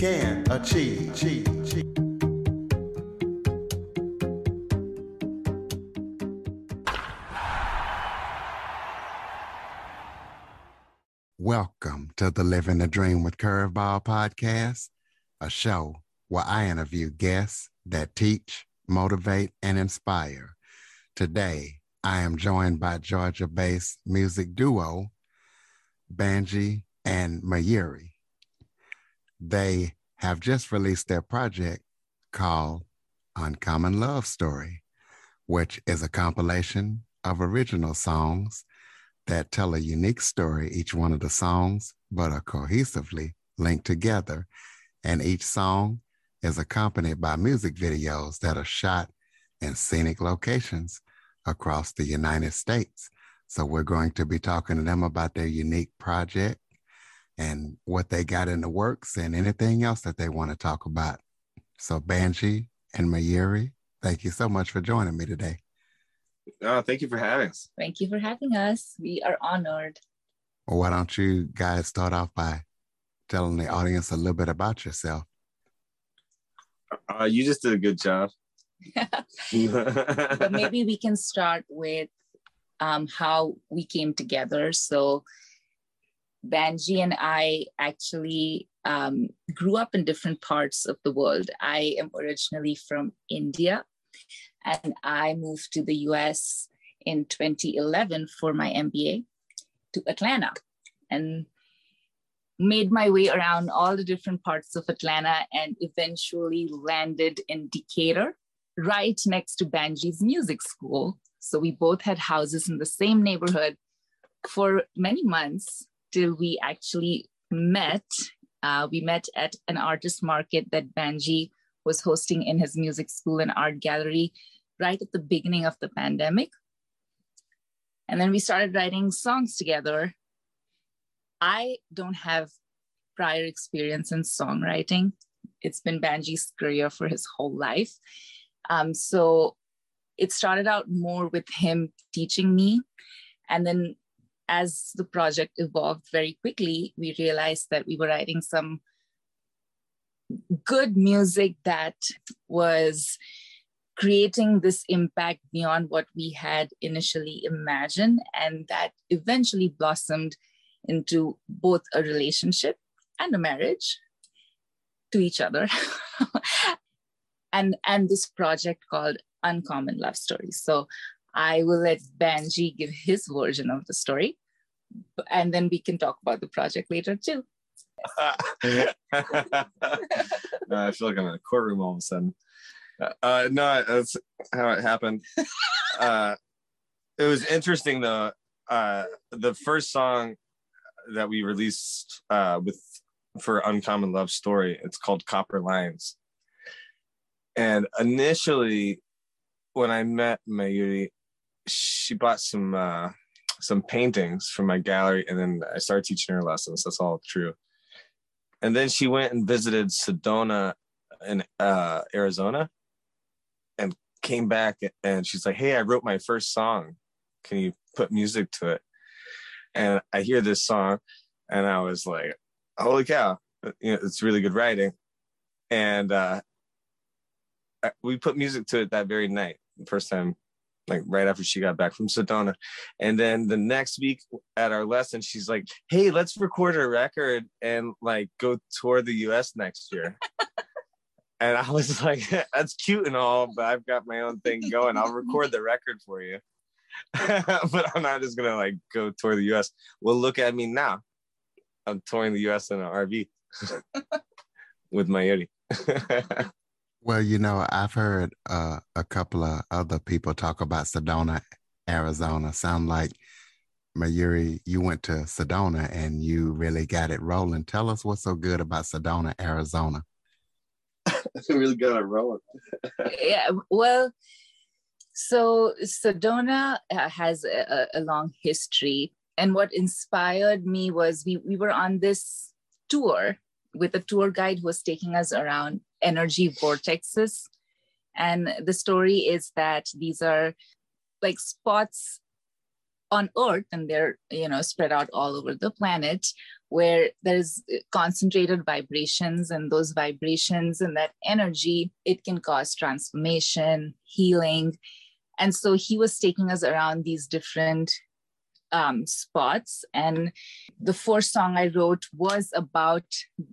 can achieve. achieve, achieve. Welcome to the Living the Dream with Curveball podcast, a show where I interview guests that teach, motivate, and inspire. Today, I am joined by Georgia based music duo Banji and Mayuri. They have just released their project called Uncommon Love Story, which is a compilation of original songs that tell a unique story, each one of the songs, but are cohesively linked together. And each song is accompanied by music videos that are shot in scenic locations across the United States. So we're going to be talking to them about their unique project and what they got in the works and anything else that they want to talk about. So Banji and Mayuri, thank you so much for joining me today. Oh, thank you for having us. Thank you for having us. We are honored. Well, why don't you guys start off by telling the audience a little bit about yourself? Uh, you just did a good job. but maybe we can start with um, how we came together. So, Banji and I actually um, grew up in different parts of the world. I am originally from India, and I moved to the US in 2011 for my MBA to Atlanta and made my way around all the different parts of Atlanta and eventually landed in Decatur, right next to Banji's music school. So we both had houses in the same neighborhood for many months till we actually met. Uh, we met at an artist market that Banji was hosting in his music school and art gallery right at the beginning of the pandemic. And then we started writing songs together. I don't have prior experience in songwriting. It's been Banji's career for his whole life. Um, so it started out more with him teaching me. And then as the project evolved very quickly, we realized that we were writing some good music that was creating this impact beyond what we had initially imagined, and that eventually blossomed into both a relationship and a marriage to each other. and and this project called Uncommon Love Stories. So I will let Banji give his version of the story, and then we can talk about the project later too. I feel like I'm in a courtroom all of a sudden. Uh, no, that's how it happened. Uh, it was interesting though. Uh, the first song that we released uh, with for Uncommon Love Story, it's called Copper Lines. And initially, when I met Mayuri, she bought some uh, some paintings from my gallery, and then I started teaching her lessons. That's all true. And then she went and visited Sedona in uh, Arizona, and came back, and she's like, "Hey, I wrote my first song. Can you put music to it?" And I hear this song, and I was like, "Holy cow! You know, it's really good writing." And uh, we put music to it that very night, first time like right after she got back from Sedona. And then the next week at our lesson, she's like, Hey, let's record a record and like go tour the US next year. and I was like, That's cute and all, but I've got my own thing going. I'll record the record for you. but I'm not just gonna like go tour the US. Well, look at me now. I'm touring the US in an RV with my Yeti. Well, you know, I've heard uh, a couple of other people talk about Sedona, Arizona. Sound like Mayuri, you went to Sedona and you really got it rolling. Tell us what's so good about Sedona, Arizona. really got it rolling. yeah, well, so Sedona uh, has a, a, long history. And what inspired me was we, we were on this tour with a tour guide who was taking us around energy vortexes. And the story is that these are like spots on earth and they're you know spread out all over the planet where there's concentrated vibrations and those vibrations and that energy it can cause transformation healing and so he was taking us around these different um, spots and the first song i wrote was about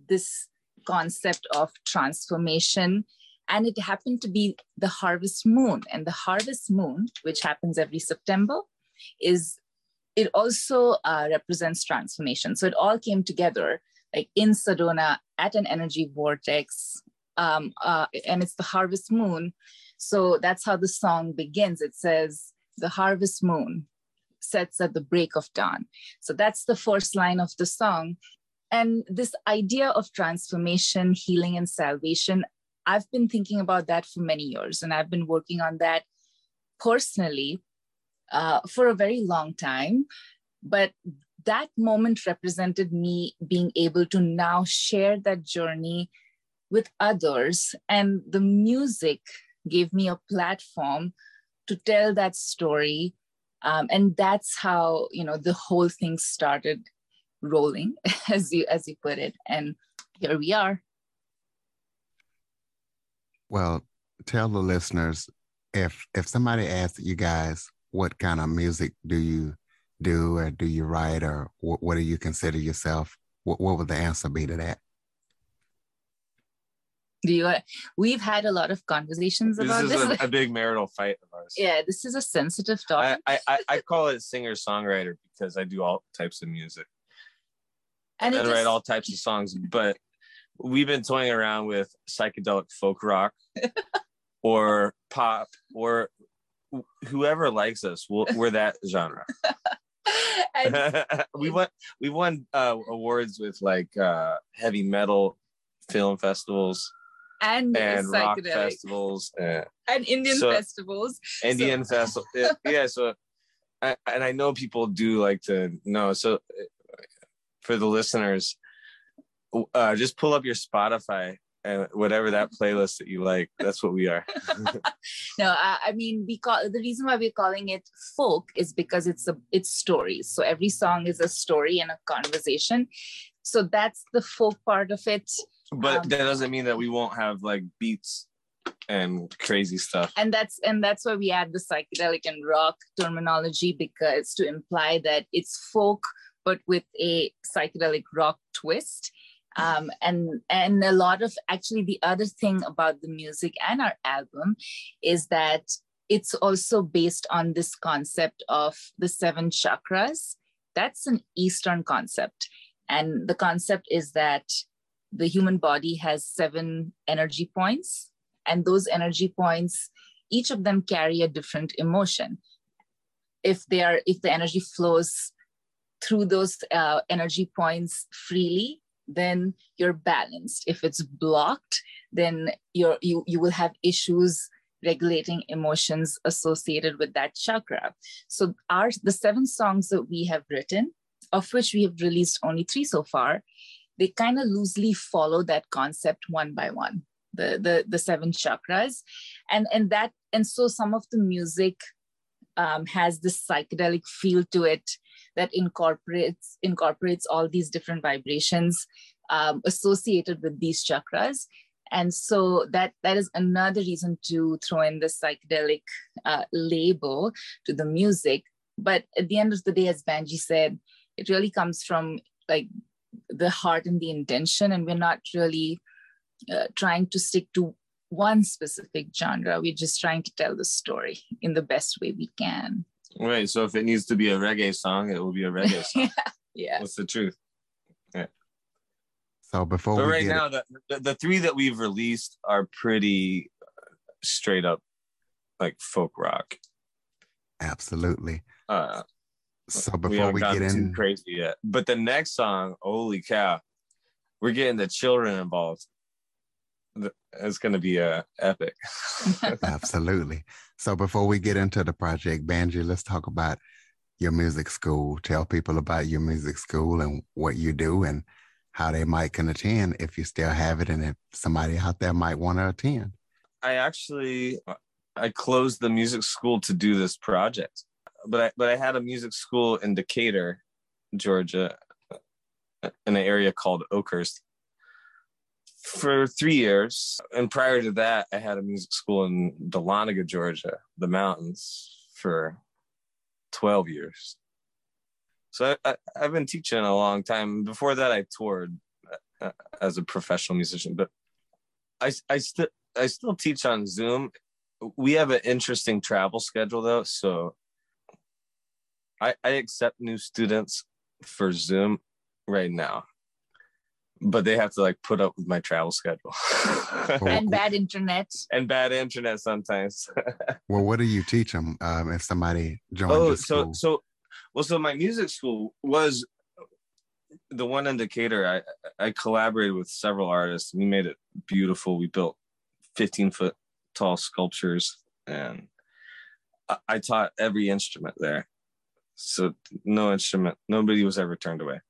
this concept of transformation and it happened to be the harvest moon and the harvest moon which happens every september is it also uh, represents transformation. So it all came together, like in Sedona at an energy vortex, um, uh, and it's the harvest moon. So that's how the song begins. It says, "The harvest moon sets at the break of dawn." So that's the first line of the song. And this idea of transformation, healing, and salvation, I've been thinking about that for many years, and I've been working on that personally uh, for a very long time. But that moment represented me being able to now share that journey with others. And the music gave me a platform to tell that story. Um, and that's how, you know, the whole thing started rolling, as you as you put it. And here we are. Well, tell the listeners if if somebody asked you guys what kind of music do you do or do you write or what, what do you consider yourself? What, what would the answer be to that? Do you? We've had a lot of conversations this about this. Is a, a, big marital fight of ours. Yeah, this is a sensitive topic. I I, I call it singer songwriter because I do all types of music and, and just... write all types of songs. But we've been toying around with psychedelic folk rock or pop or whoever likes us, we we are that genre. we won we won uh, awards with like uh, heavy metal film festivals and, and rock festivals and, and Indian so, festivals. Indian so. festival, yeah, yeah. So, I, and I know people do like to know. So, for the listeners, uh, just pull up your Spotify and whatever that playlist that you like. That's what we are. No I, I, mean we call the reason why we're calling it folk is because it's a it's stories. So every song is a story and a conversation. So that's the folk part of it. But um, that doesn't mean that we won't have like beats and crazy stuff. And that's and that's why we add the psychedelic and rock terminology because to imply that it's folk but with a psychedelic rock twist. Um, and and a lot of actually the other thing about the music and our album is that it's also based on this concept of the seven chakras. That's an eastern concept. And the concept is that the human body has seven energy points and those energy points each of them carry a different emotion. If they are if the energy flows through those uh, energy points freely then you're balanced. If it's blocked, then you're, you, you will have issues regulating emotions associated with that chakra. So our the seven songs that we have written, of which we have released only three so far, they kind of loosely follow that concept one by one, the, the, the seven chakras. And, and that, and so some of the music um, has this psychedelic feel to it that incorporates incorporates all these different vibrations um, associated with these chakras. And so that that is another reason to throw in the psychedelic uh, label to the music. But at the end of the day as banji said it really comes from like the heart and the intention. And we're not really uh, trying to stick to one specific genre. We're just trying to tell the story in the best way we can Right. So if it needs to be a reggae song, it will be a reggae song. yeah. yeah. What's the truth? Yeah. So before but right now, the, the, the three that we've released are pretty straight up like folk rock. Absolutely. Uh, So before haven't we, get too in, crazy yet. But the next song, holy cow, we're getting the children involved. The- It's gonna be uh, epic. absolutely. So before we get into the project, Banji, let's talk about your music school. Tell people about your music school and what you do and how they might can attend if you still have it and if somebody out there might want to attend. I actually I closed the music school to do this project, but I but I had a music school in Decatur, Georgia, in an area called Oakhurst for three years, and prior to that, I had a music school in Dahlonega, Georgia, the mountains, for twelve years. So I, I, I've been teaching a long time. Before that, I toured uh, as a professional musician, but I I still I still teach on Zoom. We have an interesting travel schedule though, so I I accept new students for Zoom right now. But they have to like put up with my travel schedule. and bad internet. and bad internet sometimes. Well, what do you teach them um, if somebody joins oh, your so school? so well, so my music school was the one in Decatur I I collaborated with several artists. We made it beautiful. We built 15 foot tall sculptures, and I, I taught every instrument there. So no instrument, nobody was ever turned away.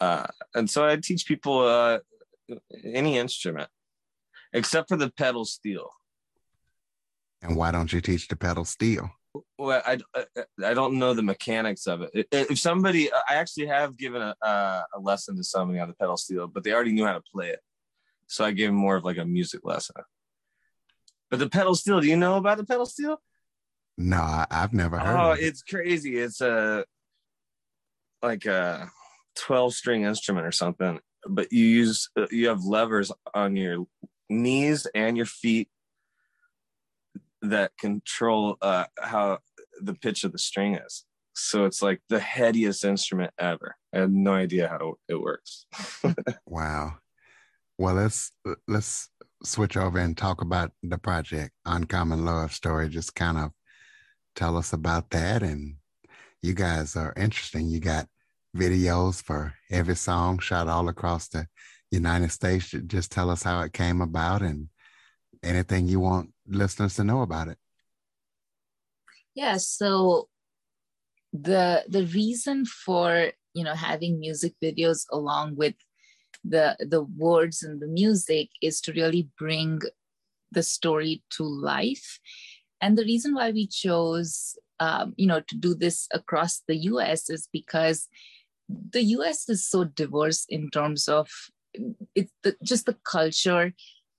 Uh, and so I teach people uh, any instrument, except for the pedal steel. and why don't you teach the pedal steel? well I, I i don't know the mechanics of it if somebody i actually have given a, a lesson to somebody on the pedal steel but they already knew how to play it so i gave them more of like a music lesson but the pedal steel do you know about the pedal steel No, I've never heard oh of it. it's crazy it's a like a 12 string instrument or something but you use uh, you have levers on your knees and your feet that control uh, how the pitch of the string is so it's like the headiest instrument ever i have no idea how it works Wow. Well, let's let's switch over and talk about the project Uncommon Love Story. Just kind of tell us about that. And you guys are interesting. You got videos for every song shot all across the United States. Just tell us how it came about and anything you want listeners to know about it. Yeah, so the the reason for you know having music videos along with the the words and the music is to really bring the story to life and the reason why we chose um, you know to do this across the us is because the us is so diverse in terms of it's the, just the culture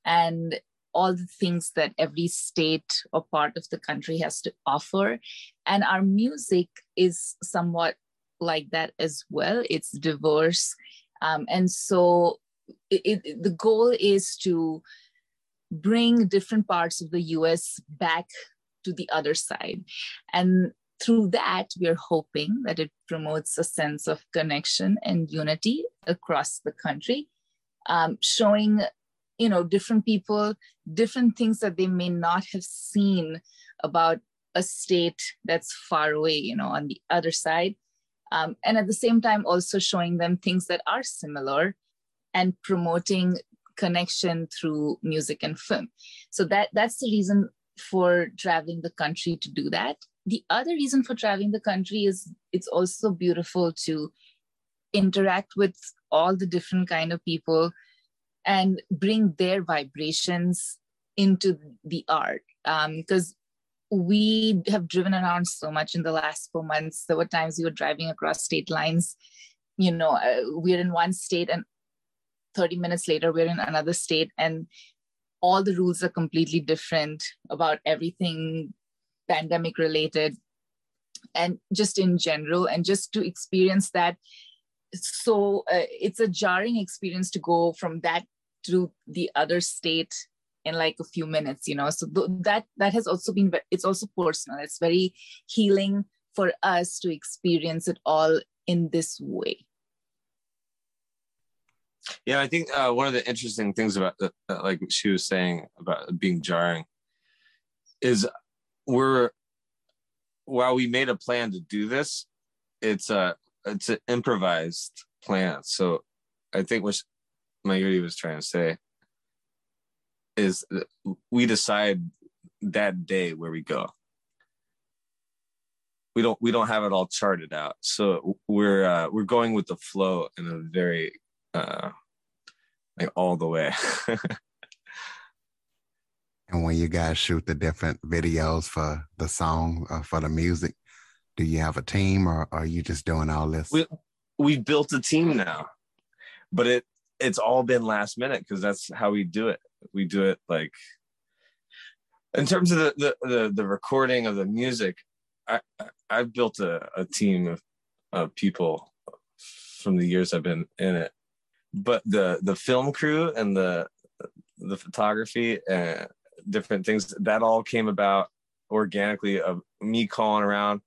and all the things that every state or part of the country has to offer. And our music is somewhat like that as well. It's diverse. Um, and so it, it, the goal is to bring different parts of the us back to the other side. And through that we're hoping that it promotes a sense of connection and unity across the country um, showing you know different people different things that they may not have seen about a state that's far away you know on the other side. Um, and at the same time also showing them things that are similar and promoting connection through music and film. So that that's the reason for traveling the country to do that the other reason for traveling the country is it's also beautiful to interact with all the different kind of people and bring their vibrations into the art. Because we have driven around so much in the last four months. There were times we were driving across state lines you know uh, we're in one state and 30 minutes later we're in another state and all the rules are completely different about everything pandemic related and just in general and just to experience that. So uh, it's a jarring experience to go from that to the other state in like a few minutes you know? So th- that that has also been it's also personal. It's very healing for us to experience it all in this way. Yeah i think uh, one of the interesting things about the, uh, like she was saying about being jarring is we're while we made a plan to do this it's a it's an improvised plan. So I think what Mayuri was trying to say is we decide that day where we go. We don't we don't have it all charted out. So we're uh, we're going with the flow in a very uh, like all the way. and when you guys shoot the different videos for the song uh, for the music, do you have a team or are you just doing all this? We we built a team now, but it it's all been last minute because that's how we do it. We do it like in terms of the the the, the recording of the music. I I've built a, a team of, of people from the years I've been in it, but the the film crew and the the photography and different things that all came about organically of me calling around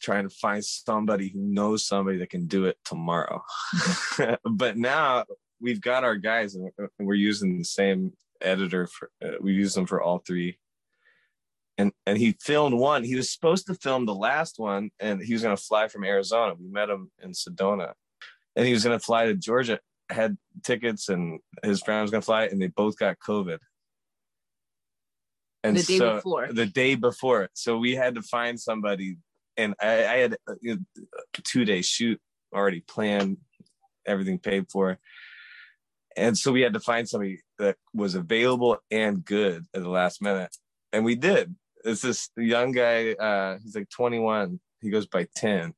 trying to find somebody who knows somebody that can do it tomorrow. but now we've got our guys and we're using the same editor for uh, we use them for all three. And and he filmed one. He was supposed to film the last one and he was going to fly from Arizona. We met him in Sedona. And he was going to fly to Georgia, had tickets and his friend was going to fly and they both got COVID. And the day so, before. The day before. So we had to find somebody and I, I had a, a two day shoot already planned, everything paid for. And so we had to find somebody that was available and good at the last minute. And we did. It's this young guy, uh, he's like 21. He goes by 10.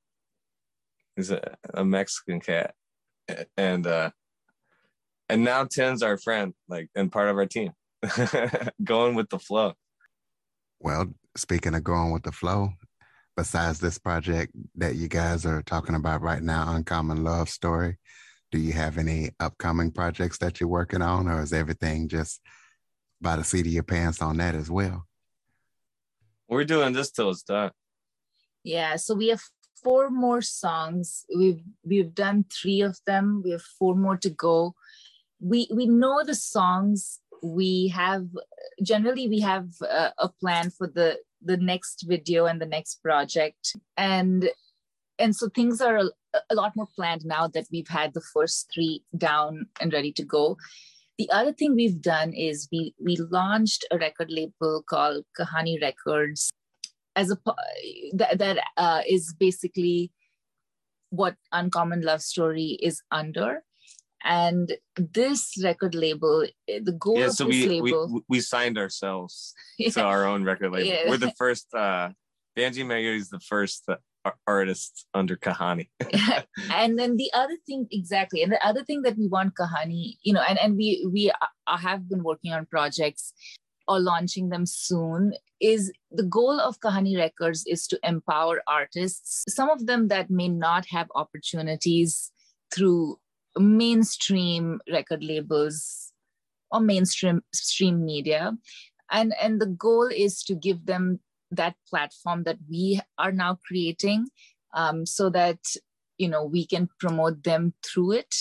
He's a, a Mexican cat. And uh and now 10's our friend, like and part of our team. going with the flow. Well, speaking of going with the flow, besides this project that you guys are talking about right now, Uncommon Love Story, do you have any upcoming projects that you're working on, or is everything just by the seat of your pants on that as well? We're doing this till it's done. Yeah, so we have four more songs. We've we've done three of them. We have four more to go. We we know the songs. We have generally we have a, a plan for the the next video and the next project. And and so things are a, a, lot more planned now that we've had the first three down and ready to go. The other thing we've done is we we launched a record label called kahani records as a that, that uh, is basically what uncommon love story is under and this record label eh, the goal yeah, so this we, label we we signed ourselves Yeah. to our own record label Yeah. we're the first uh banji Mayuri is the first uh, artist under kahani and then the other thing exactly and the other thing that we want kahani you know and, and we we uh, have been working on projects or launching them soon is the goal of kahani records is to empower artists some of them that may not have opportunities through mainstream record labels or mainstream stream media. And and the goal is to give them that platform that we are now creating um, so that you know we can promote them through it.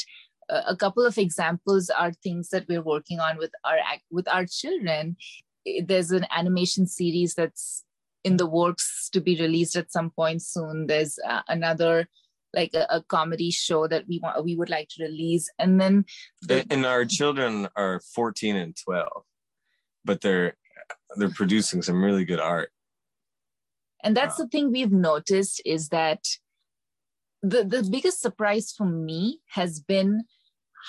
Uh, a couple of examples are things that we're working on with our with our children. There's an animation series that's in the works to be released at some point soon. There's uh, another like a, a comedy show that we want we would like to release. And then the, and our children are 14 and 12 but they're they're producing some really good art. And that's the thing we've noticed is that the, the biggest surprise for me has been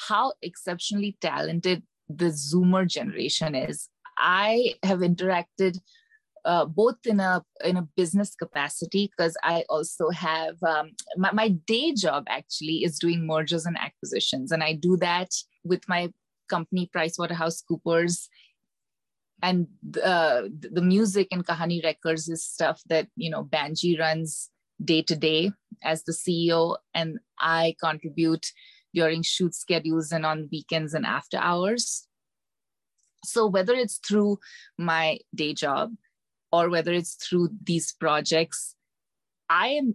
how exceptionally talented the zoomer generation is. I have interacted uh, both in a in a business capacity because i also have um, my, my day job actually is doing mergers and acquisitions and i do that with my company pricewaterhousecoopers. And uh, the music in kahani records is stuff that you know banji runs day to day as the ceo and i contribute during shoot schedules and on weekends and after hours. So whether it's through my day job or whether it's through these projects i am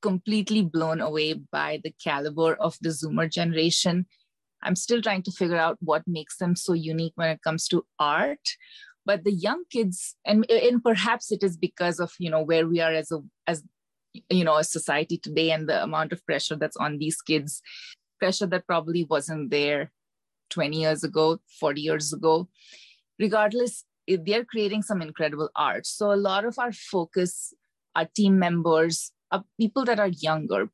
completely blown away by the caliber of the zoomer generation. I'm still trying to figure out what makes them so unique when it comes to art. But the young kids, and, and perhaps it is because of you know where we are as a as you know a society today and the amount of pressure that's on these kids. Pressure that probably wasn't there 20 years ago 40 years ago. Regardless they're creating some incredible art. So a lot of our focus our team members are people that are younger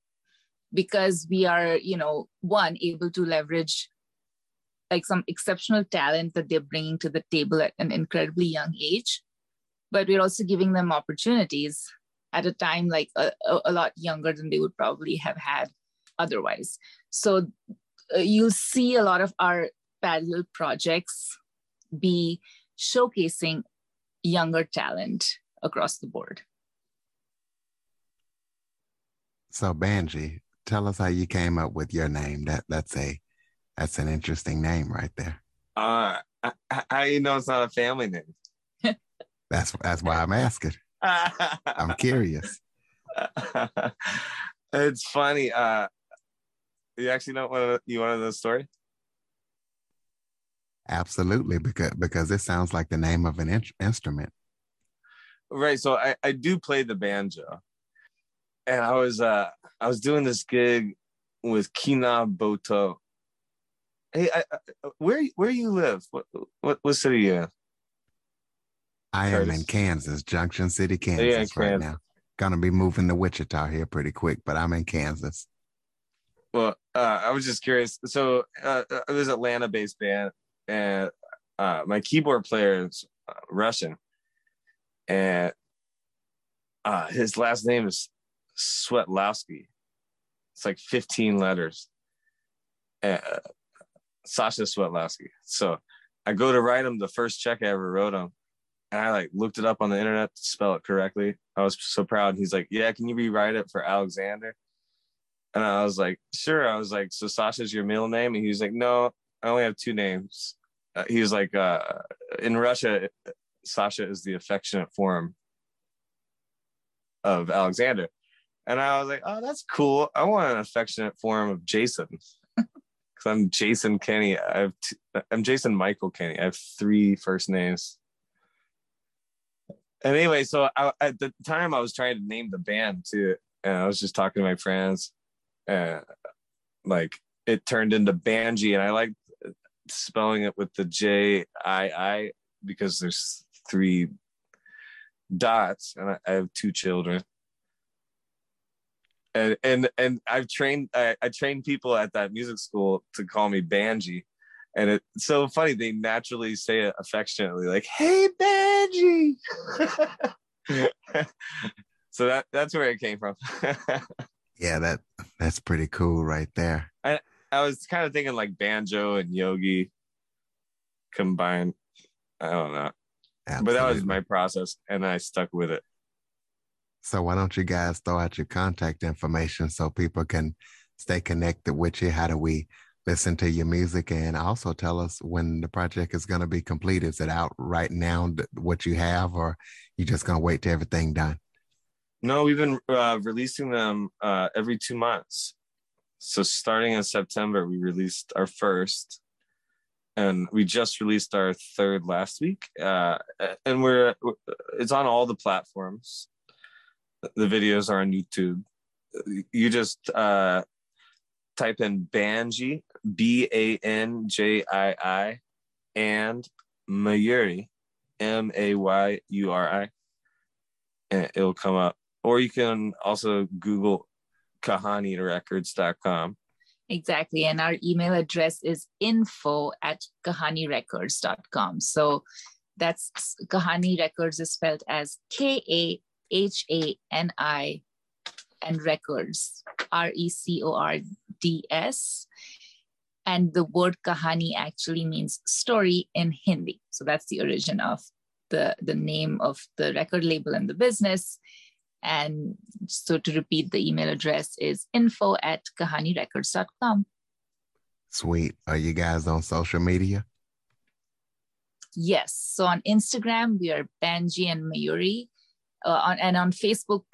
because we are you know one able to leverage like some exceptional talent that they're bringing to the table at an incredibly young age but we're also giving them opportunities at a time like a, a lot younger than they would probably have had otherwise. So uh, you'll see a lot of our parallel projects be showcasing younger talent across the board so banji tell us how you came up with your name that that's a that's an interesting name right there uh how you know it's not a family name that's that's why I'm asking. I'm curious. it's funny. Uh, you actually don't want to. You want to know the story? Absolutely, because because it sounds like the name of an in- instrument. Right. So I I do play the banjo, and I was uh I was doing this gig with Kina Boto. Hey, I, I, where where you live? What what what city you in? I am in Kansas, Junction City, Kansas, yeah, right Kansas. now. Gonna be moving to Wichita here pretty quick, but I'm in Kansas. Well, uh, I was just curious. So uh, it was Atlanta-based band, and uh, my keyboard player is uh, Russian, and uh, his last name is Swetlowski. It's like 15 letters. Uh, Sasha Swetlowski. So I go to write him the first check I ever wrote him, and I like looked it up on the internet to spell it correctly. I was so proud. He's like, "Yeah, can you rewrite it for Alexander?" And I was like, "Sure." I was like, "So Sasha's your middle name?" And he was like, "No, I only have two names." Uh, he was like, uh, "In Russia, Sasha is the affectionate form of Alexander." And I was like, "Oh, that's cool. I want an affectionate form of Jason." Because I'm Jason Kenny. I have t- I'm Jason Michael Kenny. I have three first names and anyway, so I, at the time I was trying to name the band too, and I was just talking to my friends, and like it turned into Banji, and I like spelling it with the J I I because there's three dots, and I, I have two children. And, and and I've trained I, I trained people at that music school to call me Banji, and it's so funny they naturally say it affectionately like hey benji so that that's where it came from. Yeah that that's pretty cool right there. I i was kind of thinking like banjo and yogi combined i don't know Absolutely. but that was my process and i stuck with it so why don't you guys throw out your contact information so people can stay connected with you how do we listen to your music and also tell us when the project is going to be complete. Is it out right now, what you have, or you just going to wait to everything done? No, we've been uh, releasing them uh, every two months. So starting in September, we released our first, and we just released our third last week. Uh, and we're it's on all the platforms. The videos are on YouTube. You just uh, type in Banji, B A N J I I, and Mayuri, M A Y U R I, and it'll come up. Or you can also Google kahanirecords.com. Exactly. And our email address is info at kahanirecords.com. So that's Kahani Records is spelled as K A H A N I and records, R E C O R D S. And the word kahani actually means story in Hindi. So that's the origin of the, the name of the record label and the business. And so to repeat, the email address is info at kahanirecords.com. Sweet. Are you guys on social media? Yes. So on Instagram, we are Banji and Mayuri. Uh, on, and on Facebook,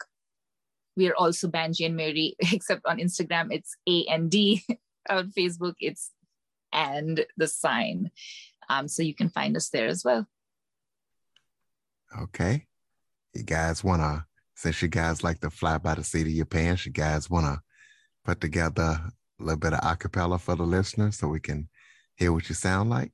we are also Banji and Mayuri, except on Instagram, it's A and D. on Facebook, it's and the sign. Um, so you can find us there as well. Okay. You guys want to since you guys like to fly by the seat of your pants, you guys want to put together a little bit of acapella for the listeners so we can hear what you sound like?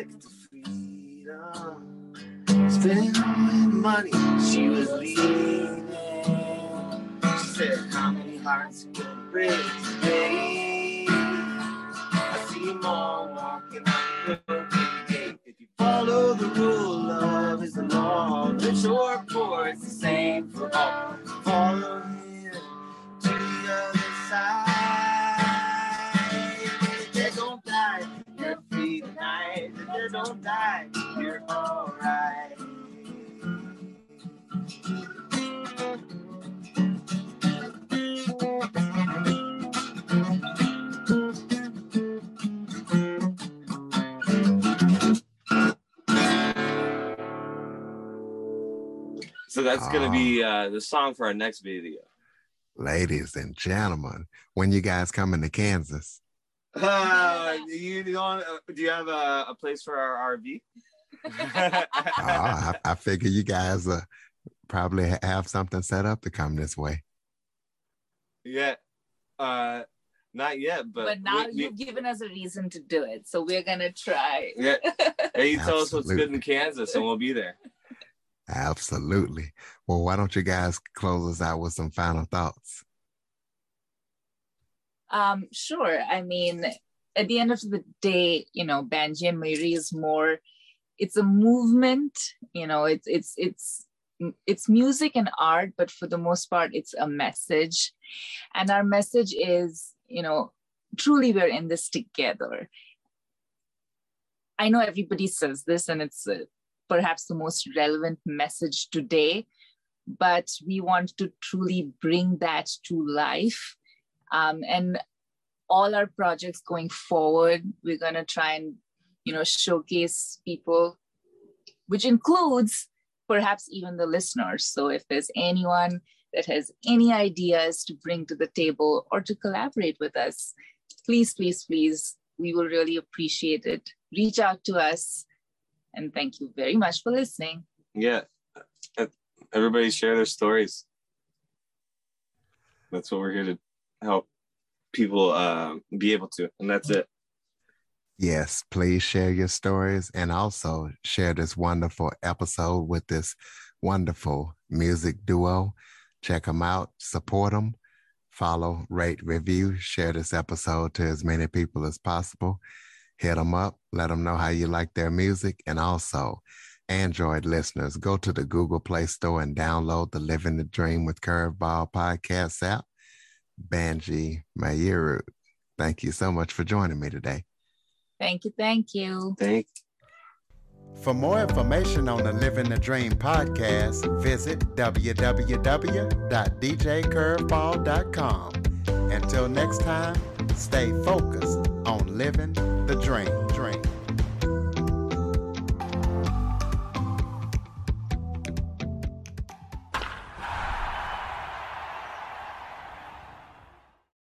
spending money. She was leaving. She said, How many hearts you gonna break So that's gonna be uh, the song for our next video. Ladies and gentlemen, when you guys coming to Kansas? Uh, you don't, uh, do you have a, a place for our RV? oh, I, I figure you guys uh, probably have something set up to come this way. Yeah, uh, not yet, but but now we- you've given us a reason to do it, so we're gonna try. Yeah. Hey, you tell us what's good in Kansas, and we'll be there. Absolutely. Well, why don't you guys close us out with some final thoughts? Um, sure. I mean, at the end of the day, you know, Banji and is more. It's a movement. You know, it's it's it's it's music and art, but for the most part, it's a message, and our message is, you know, truly we're in this together. I know everybody says this, and it's perhaps the most relevant message today, but we want to truly bring that to life. Um, and all our projects going forward, we're going to try and, you know, showcase people, which includes perhaps even the listeners. So if there's anyone that has any ideas to bring to the table or to collaborate with us, please, please, please, we will really appreciate it. Reach out to us. And thank you very much for listening. Yeah, Uh, everybody share their stories. That's what we're here to help people uh, be able to, and that's it. Yes, please share your stories and also share this wonderful episode with this wonderful music duo. Check them out, support them, follow, rate, review, share this episode to as many people as possible. Hit them up, let them know how you like their music. And also, Android listeners, go to the Google Play Store and download the Living the Dream with Curveball podcast app. Banji Mayuri, thank you so much for joining me today. Thank you. Thank you. Thank For more information on the Living the Dream podcast, visit www.djcurveball.com. Until next time, stay focused on living dream.